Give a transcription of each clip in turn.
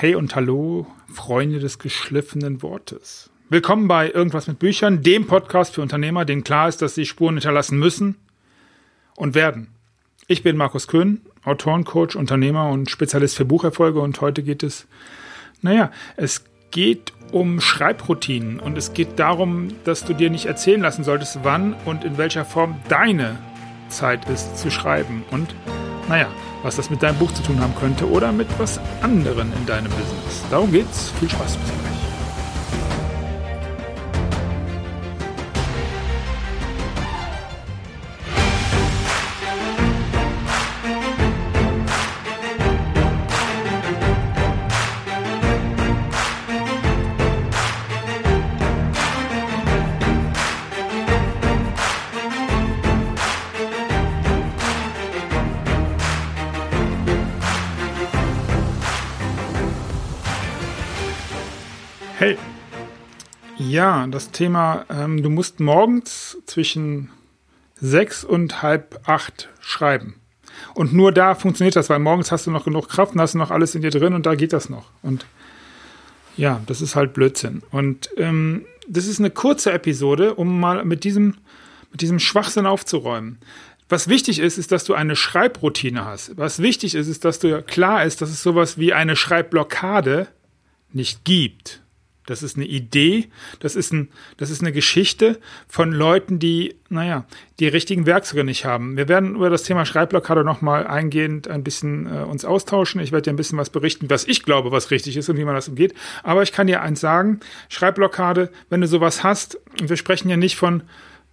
Hey und hallo, Freunde des geschliffenen Wortes. Willkommen bei Irgendwas mit Büchern, dem Podcast für Unternehmer, denen klar ist, dass sie Spuren hinterlassen müssen und werden. Ich bin Markus Köhn, Autorencoach, Unternehmer und Spezialist für Bucherfolge und heute geht es, naja, es geht um Schreibroutinen und es geht darum, dass du dir nicht erzählen lassen solltest, wann und in welcher Form deine Zeit ist zu schreiben und, naja, was das mit deinem Buch zu tun haben könnte oder mit was anderen in deinem Business. Darum geht's. Viel Spaß bis gleich. Ja, das Thema, ähm, du musst morgens zwischen sechs und halb acht schreiben. Und nur da funktioniert das, weil morgens hast du noch genug Kraft und hast noch alles in dir drin und da geht das noch. Und ja, das ist halt Blödsinn. Und ähm, das ist eine kurze Episode, um mal mit diesem, mit diesem Schwachsinn aufzuräumen. Was wichtig ist, ist, dass du eine Schreibroutine hast. Was wichtig ist, ist, dass du klar ist, dass es sowas wie eine Schreibblockade nicht gibt. Das ist eine Idee, das ist, ein, das ist eine Geschichte von Leuten, die, naja, die richtigen Werkzeuge nicht haben. Wir werden über das Thema Schreibblockade nochmal eingehend ein bisschen äh, uns austauschen. Ich werde dir ein bisschen was berichten, was ich glaube, was richtig ist und wie man das umgeht. Aber ich kann dir eins sagen, Schreibblockade, wenn du sowas hast, und wir sprechen ja nicht von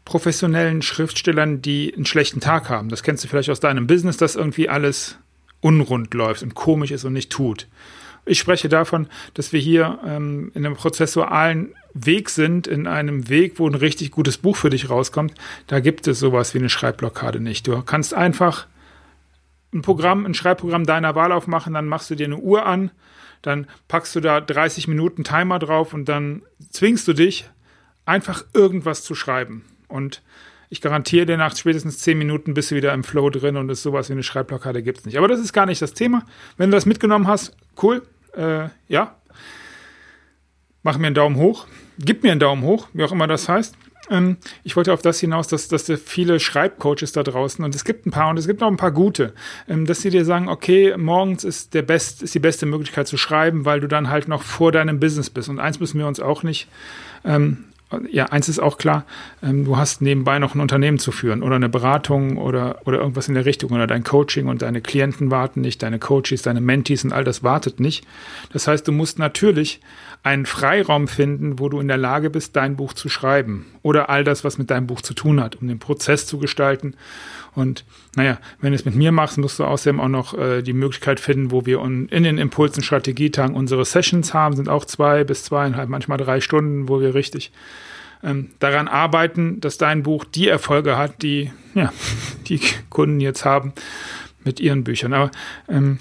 professionellen Schriftstellern, die einen schlechten Tag haben. Das kennst du vielleicht aus deinem Business, dass irgendwie alles unrund läuft und komisch ist und nicht tut. Ich spreche davon, dass wir hier ähm, in einem prozessualen Weg sind, in einem Weg, wo ein richtig gutes Buch für dich rauskommt. Da gibt es sowas wie eine Schreibblockade nicht. Du kannst einfach ein Programm, ein Schreibprogramm deiner Wahl aufmachen, dann machst du dir eine Uhr an, dann packst du da 30 Minuten Timer drauf und dann zwingst du dich, einfach irgendwas zu schreiben. Und ich garantiere dir, nach spätestens 10 Minuten bist du wieder im Flow drin und ist sowas wie eine Schreibblockade gibt es nicht. Aber das ist gar nicht das Thema. Wenn du das mitgenommen hast, cool, äh, ja, mach mir einen Daumen hoch, gib mir einen Daumen hoch, wie auch immer das heißt. Ähm, ich wollte auf das hinaus, dass, dass viele Schreibcoaches da draußen, und es gibt ein paar, und es gibt auch ein paar gute, ähm, dass sie dir sagen, okay, morgens ist, der best, ist die beste Möglichkeit zu schreiben, weil du dann halt noch vor deinem Business bist. Und eins müssen wir uns auch nicht ähm, ja, eins ist auch klar, ähm, du hast nebenbei noch ein Unternehmen zu führen oder eine Beratung oder, oder irgendwas in der Richtung oder dein Coaching und deine Klienten warten nicht, deine Coaches, deine Mentees und all das wartet nicht. Das heißt, du musst natürlich einen Freiraum finden, wo du in der Lage bist, dein Buch zu schreiben oder all das, was mit deinem Buch zu tun hat, um den Prozess zu gestalten. Und naja, wenn du es mit mir machst, musst du außerdem auch noch äh, die Möglichkeit finden, wo wir in den Impulsen Strategietagen unsere Sessions haben, sind auch zwei bis zweieinhalb, manchmal drei Stunden, wo wir richtig ähm, daran arbeiten, dass dein Buch die Erfolge hat, die ja, die Kunden jetzt haben mit ihren Büchern. Aber ähm,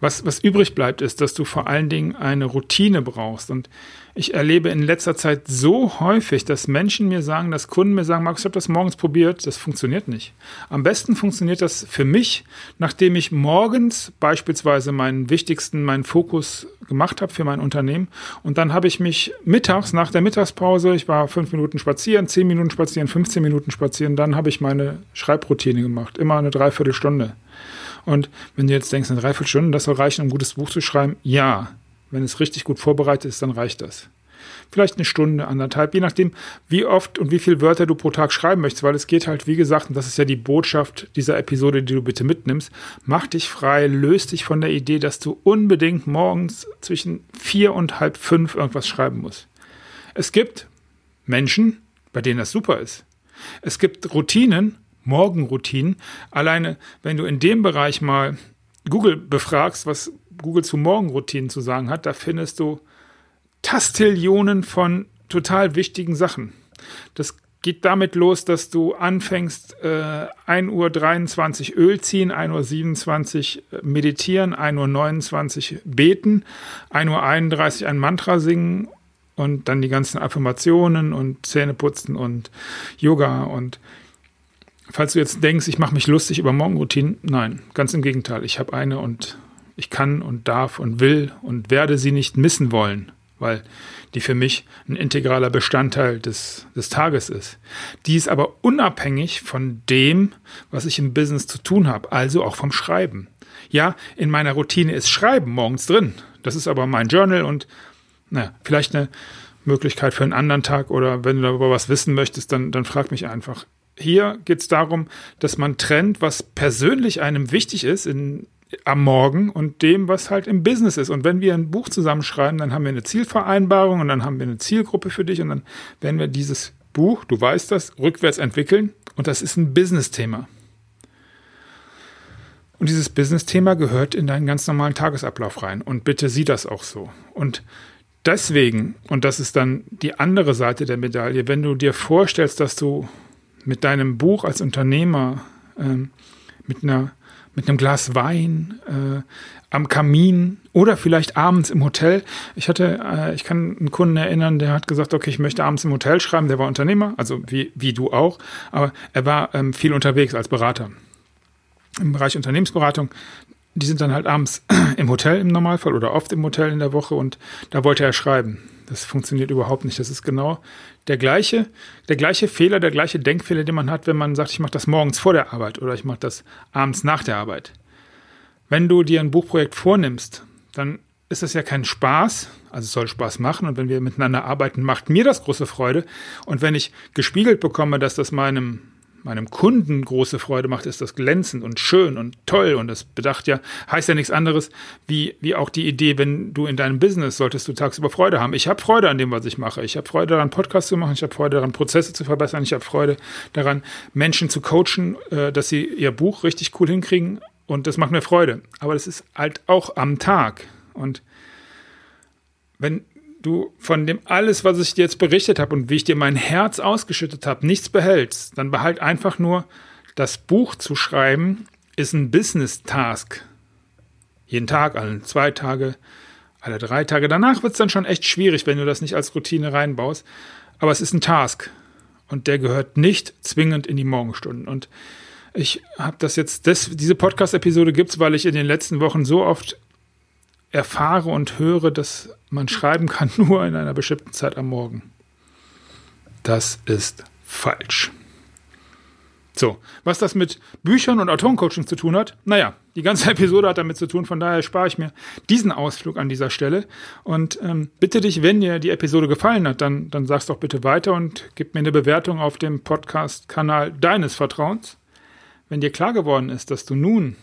was, was übrig bleibt, ist, dass du vor allen Dingen eine Routine brauchst. Und ich erlebe in letzter Zeit so häufig, dass Menschen mir sagen, dass Kunden mir sagen, Markus, ich habe das morgens probiert, das funktioniert nicht. Am besten funktioniert das für mich, nachdem ich morgens beispielsweise meinen wichtigsten, meinen Fokus gemacht habe für mein Unternehmen. Und dann habe ich mich mittags, nach der Mittagspause, ich war fünf Minuten spazieren, zehn Minuten spazieren, 15 Minuten spazieren, dann habe ich meine Schreibroutine gemacht. Immer eine Dreiviertelstunde. Und wenn du jetzt denkst, eine Dreiviertelstunde, das soll reichen, um ein gutes Buch zu schreiben, ja. Wenn es richtig gut vorbereitet ist, dann reicht das. Vielleicht eine Stunde, anderthalb, je nachdem, wie oft und wie viele Wörter du pro Tag schreiben möchtest, weil es geht halt, wie gesagt, und das ist ja die Botschaft dieser Episode, die du bitte mitnimmst, mach dich frei, löst dich von der Idee, dass du unbedingt morgens zwischen vier und halb fünf irgendwas schreiben musst. Es gibt Menschen, bei denen das super ist. Es gibt Routinen, Morgenroutinen. Alleine, wenn du in dem Bereich mal Google befragst, was Google zu Morgenroutinen zu sagen hat, da findest du Tastillionen von total wichtigen Sachen. Das geht damit los, dass du anfängst, äh, 1.23 Uhr Öl ziehen, 1.27 Uhr meditieren, 1.29 Uhr beten, 1.31 Uhr ein Mantra singen und dann die ganzen Affirmationen und Zähne putzen und Yoga und falls du jetzt denkst, ich mache mich lustig über Morgenroutinen, nein, ganz im Gegenteil. Ich habe eine und ich kann und darf und will und werde sie nicht missen wollen, weil die für mich ein integraler Bestandteil des, des Tages ist. Die ist aber unabhängig von dem, was ich im Business zu tun habe, also auch vom Schreiben. Ja, in meiner Routine ist Schreiben morgens drin. Das ist aber mein Journal und na, vielleicht eine Möglichkeit für einen anderen Tag oder wenn du darüber was wissen möchtest, dann, dann frag mich einfach. Hier geht es darum, dass man trennt, was persönlich einem wichtig ist in, am Morgen und dem, was halt im Business ist. Und wenn wir ein Buch zusammenschreiben, dann haben wir eine Zielvereinbarung und dann haben wir eine Zielgruppe für dich und dann werden wir dieses Buch, du weißt das, rückwärts entwickeln und das ist ein Business-Thema. Und dieses Business-Thema gehört in deinen ganz normalen Tagesablauf rein. Und bitte sieh das auch so. Und deswegen, und das ist dann die andere Seite der Medaille, wenn du dir vorstellst, dass du mit deinem Buch als Unternehmer ähm, mit einer mit einem Glas Wein äh, am Kamin oder vielleicht abends im Hotel. Ich hatte, äh, ich kann einen Kunden erinnern, der hat gesagt, okay, ich möchte abends im Hotel schreiben. Der war Unternehmer, also wie, wie du auch, aber er war ähm, viel unterwegs als Berater im Bereich Unternehmensberatung. Die sind dann halt abends im Hotel im Normalfall oder oft im Hotel in der Woche und da wollte er schreiben. Das funktioniert überhaupt nicht. Das ist genau der gleiche, der gleiche Fehler, der gleiche Denkfehler, den man hat, wenn man sagt, ich mache das morgens vor der Arbeit oder ich mache das abends nach der Arbeit. Wenn du dir ein Buchprojekt vornimmst, dann ist das ja kein Spaß, also es soll Spaß machen und wenn wir miteinander arbeiten, macht mir das große Freude und wenn ich gespiegelt bekomme, dass das meinem meinem Kunden große Freude macht, ist das glänzend und schön und toll und das bedacht ja, heißt ja nichts anderes, wie, wie auch die Idee, wenn du in deinem Business solltest du tagsüber Freude haben. Ich habe Freude an dem, was ich mache. Ich habe Freude daran, Podcasts zu machen. Ich habe Freude daran, Prozesse zu verbessern. Ich habe Freude daran, Menschen zu coachen, äh, dass sie ihr Buch richtig cool hinkriegen und das macht mir Freude. Aber das ist halt auch am Tag und wenn du von dem alles, was ich dir jetzt berichtet habe und wie ich dir mein Herz ausgeschüttet habe, nichts behältst, dann behalt einfach nur, das Buch zu schreiben ist ein Business-Task. Jeden Tag, alle zwei Tage, alle drei Tage. Danach wird es dann schon echt schwierig, wenn du das nicht als Routine reinbaust. Aber es ist ein Task und der gehört nicht zwingend in die Morgenstunden. Und ich habe das jetzt, das, diese Podcast-Episode gibt es, weil ich in den letzten Wochen so oft erfahre und höre, dass man schreiben kann nur in einer bestimmten Zeit am Morgen. Das ist falsch. So, was das mit Büchern und Autorencoaching zu tun hat, naja, die ganze Episode hat damit zu tun, von daher spare ich mir diesen Ausflug an dieser Stelle und ähm, bitte dich, wenn dir die Episode gefallen hat, dann, dann sag's doch bitte weiter und gib mir eine Bewertung auf dem Podcast-Kanal deines Vertrauens. Wenn dir klar geworden ist, dass du nun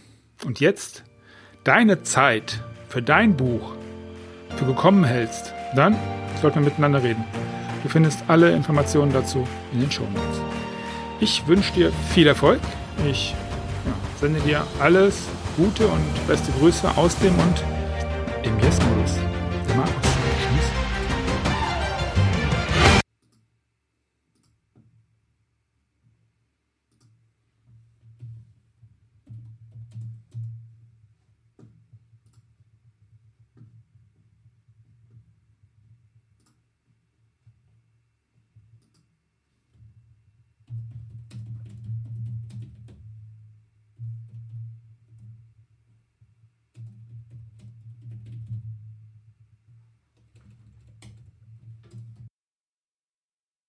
und jetzt deine Zeit für dein Buch für gekommen hältst, dann sollten wir miteinander reden. Du findest alle Informationen dazu in den Show Notes. Ich wünsche dir viel Erfolg. Ich ja, sende dir alles Gute und beste Grüße aus dem und im Yes-Modus.